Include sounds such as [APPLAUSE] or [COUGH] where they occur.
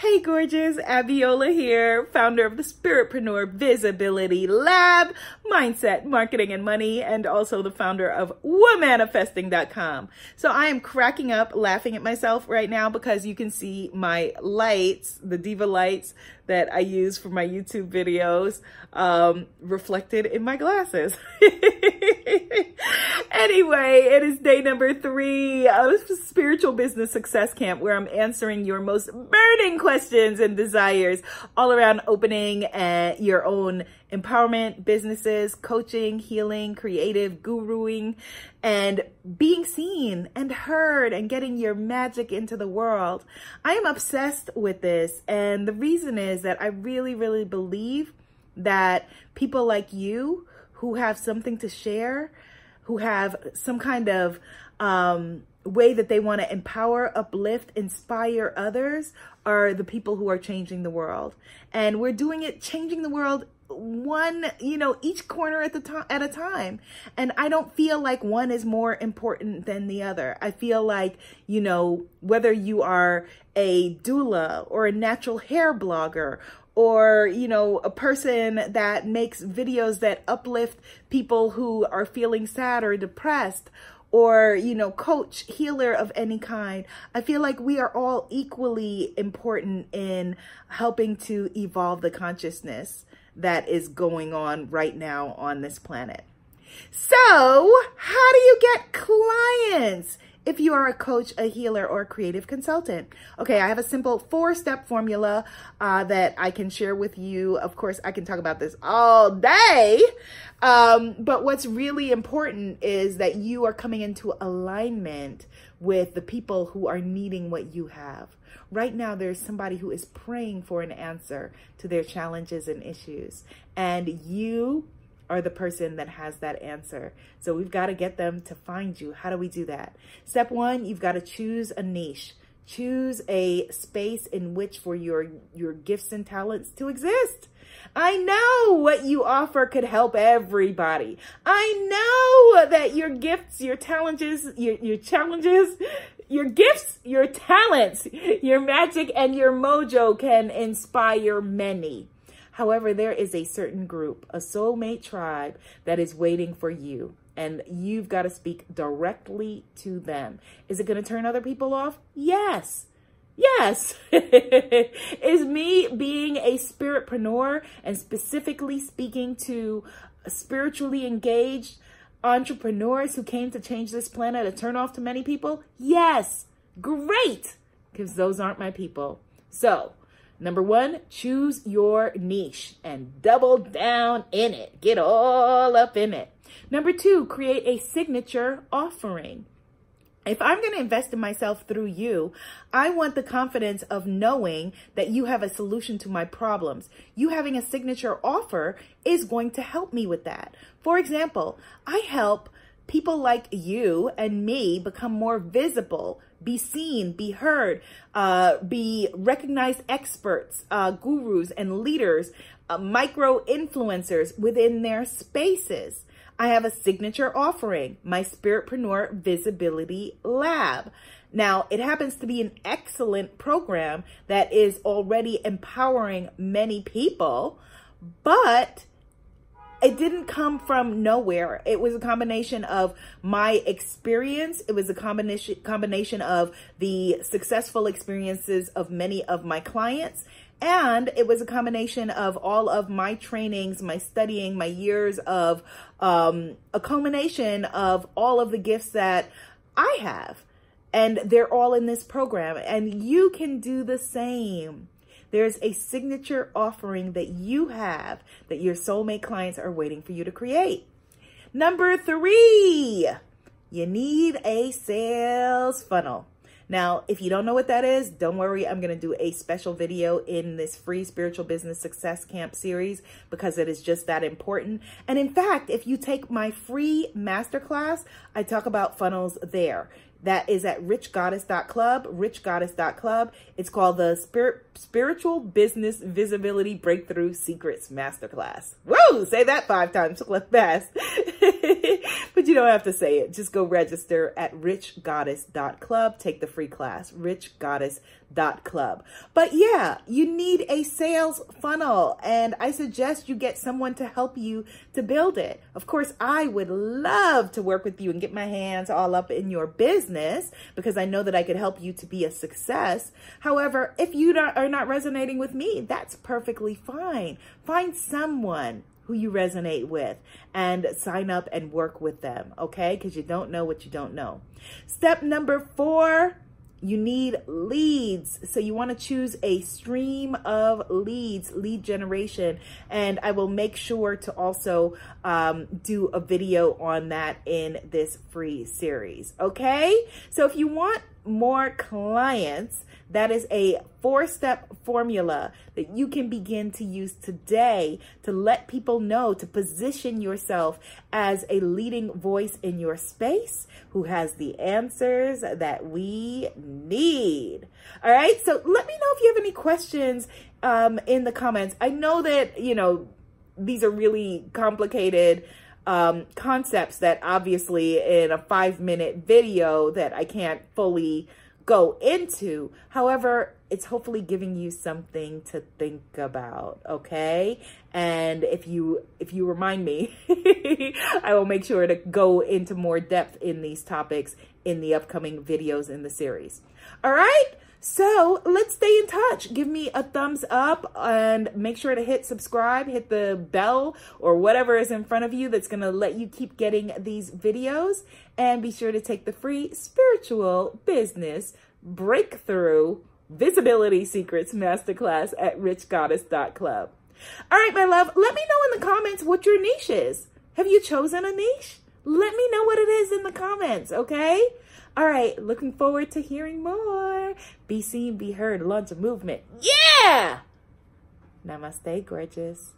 Hey gorgeous, Abiola here, founder of the Spiritpreneur Visibility Lab, Mindset, Marketing and Money, and also the founder of Womanifesting.com. So I am cracking up, laughing at myself right now because you can see my lights, the Diva lights that I use for my YouTube videos, um, reflected in my glasses. [LAUGHS] [LAUGHS] anyway, it is day number three of Spiritual Business Success Camp where I'm answering your most burning questions and desires all around opening uh, your own empowerment businesses, coaching, healing, creative, guruing, and being seen and heard and getting your magic into the world. I am obsessed with this. And the reason is that I really, really believe that people like you who have something to share, who have some kind of um, way that they want to empower, uplift, inspire others are the people who are changing the world. And we're doing it, changing the world one, you know, each corner at the time at a time. And I don't feel like one is more important than the other. I feel like, you know, whether you are a doula or a natural hair blogger or you know a person that makes videos that uplift people who are feeling sad or depressed or, you know, coach, healer of any kind. I feel like we are all equally important in helping to evolve the consciousness that is going on right now on this planet. So, how do you get clients? If you are a coach, a healer, or a creative consultant. Okay, I have a simple four step formula uh, that I can share with you. Of course, I can talk about this all day. Um, but what's really important is that you are coming into alignment with the people who are needing what you have. Right now, there's somebody who is praying for an answer to their challenges and issues. And you are the person that has that answer. So we've got to get them to find you. How do we do that? Step one, you've got to choose a niche. Choose a space in which for your, your gifts and talents to exist. I know what you offer could help everybody. I know that your gifts, your challenges, your, your challenges, your gifts, your talents, your magic, and your mojo can inspire many. However, there is a certain group, a soulmate tribe that is waiting for you. And you've got to speak directly to them. Is it going to turn other people off? Yes. Yes. [LAUGHS] is me being a spiritpreneur and specifically speaking to spiritually engaged entrepreneurs who came to change this planet a turn off to many people? Yes. Great. Because those aren't my people. So Number one, choose your niche and double down in it. Get all up in it. Number two, create a signature offering. If I'm going to invest in myself through you, I want the confidence of knowing that you have a solution to my problems. You having a signature offer is going to help me with that. For example, I help people like you and me become more visible, be seen, be heard, uh, be recognized experts, uh, gurus, and leaders, uh, micro influencers within their spaces. I have a signature offering, my Spiritpreneur Visibility Lab. Now, it happens to be an excellent program that is already empowering many people, but it didn't come from nowhere. It was a combination of my experience. It was a combination combination of the successful experiences of many of my clients. And it was a combination of all of my trainings, my studying, my years of um, a culmination of all of the gifts that I have. And they're all in this program. And you can do the same. There's a signature offering that you have that your soulmate clients are waiting for you to create. Number three, you need a sales funnel. Now, if you don't know what that is, don't worry. I'm going to do a special video in this free spiritual business success camp series because it is just that important. And in fact, if you take my free masterclass, I talk about funnels there. That is at richgoddess.club, richgoddess.club. It's called the Spirit, Spiritual Business Visibility Breakthrough Secrets Masterclass. Whoa, say that five times fast. You don't have to say it. Just go register at richgoddess.club. Take the free class, richgoddess.club. But yeah, you need a sales funnel and I suggest you get someone to help you to build it. Of course, I would love to work with you and get my hands all up in your business because I know that I could help you to be a success. However, if you are not resonating with me, that's perfectly fine. Find someone who you resonate with and sign up and work with them, okay? Because you don't know what you don't know. Step number four, you need leads. So you want to choose a stream of leads, lead generation. And I will make sure to also um, do a video on that in this free series. Okay. So if you want more clients, that is a four step formula that you can begin to use today to let people know to position yourself as a leading voice in your space who has the answers that we need. All right. So let me know if you have any questions um, in the comments. I know that, you know, these are really complicated um, concepts that obviously in a five minute video that I can't fully go into. However, it's hopefully giving you something to think about, okay? And if you if you remind me, [LAUGHS] I will make sure to go into more depth in these topics in the upcoming videos in the series. All right? So let's stay in touch. Give me a thumbs up and make sure to hit subscribe, hit the bell or whatever is in front of you that's going to let you keep getting these videos. And be sure to take the free spiritual business breakthrough visibility secrets masterclass at richgoddess.club. All right, my love, let me know in the comments what your niche is. Have you chosen a niche? Let me know what it is in the comments, okay? All right, looking forward to hearing more. Be seen, be heard, launch a movement. Yeah! Namaste, gorgeous.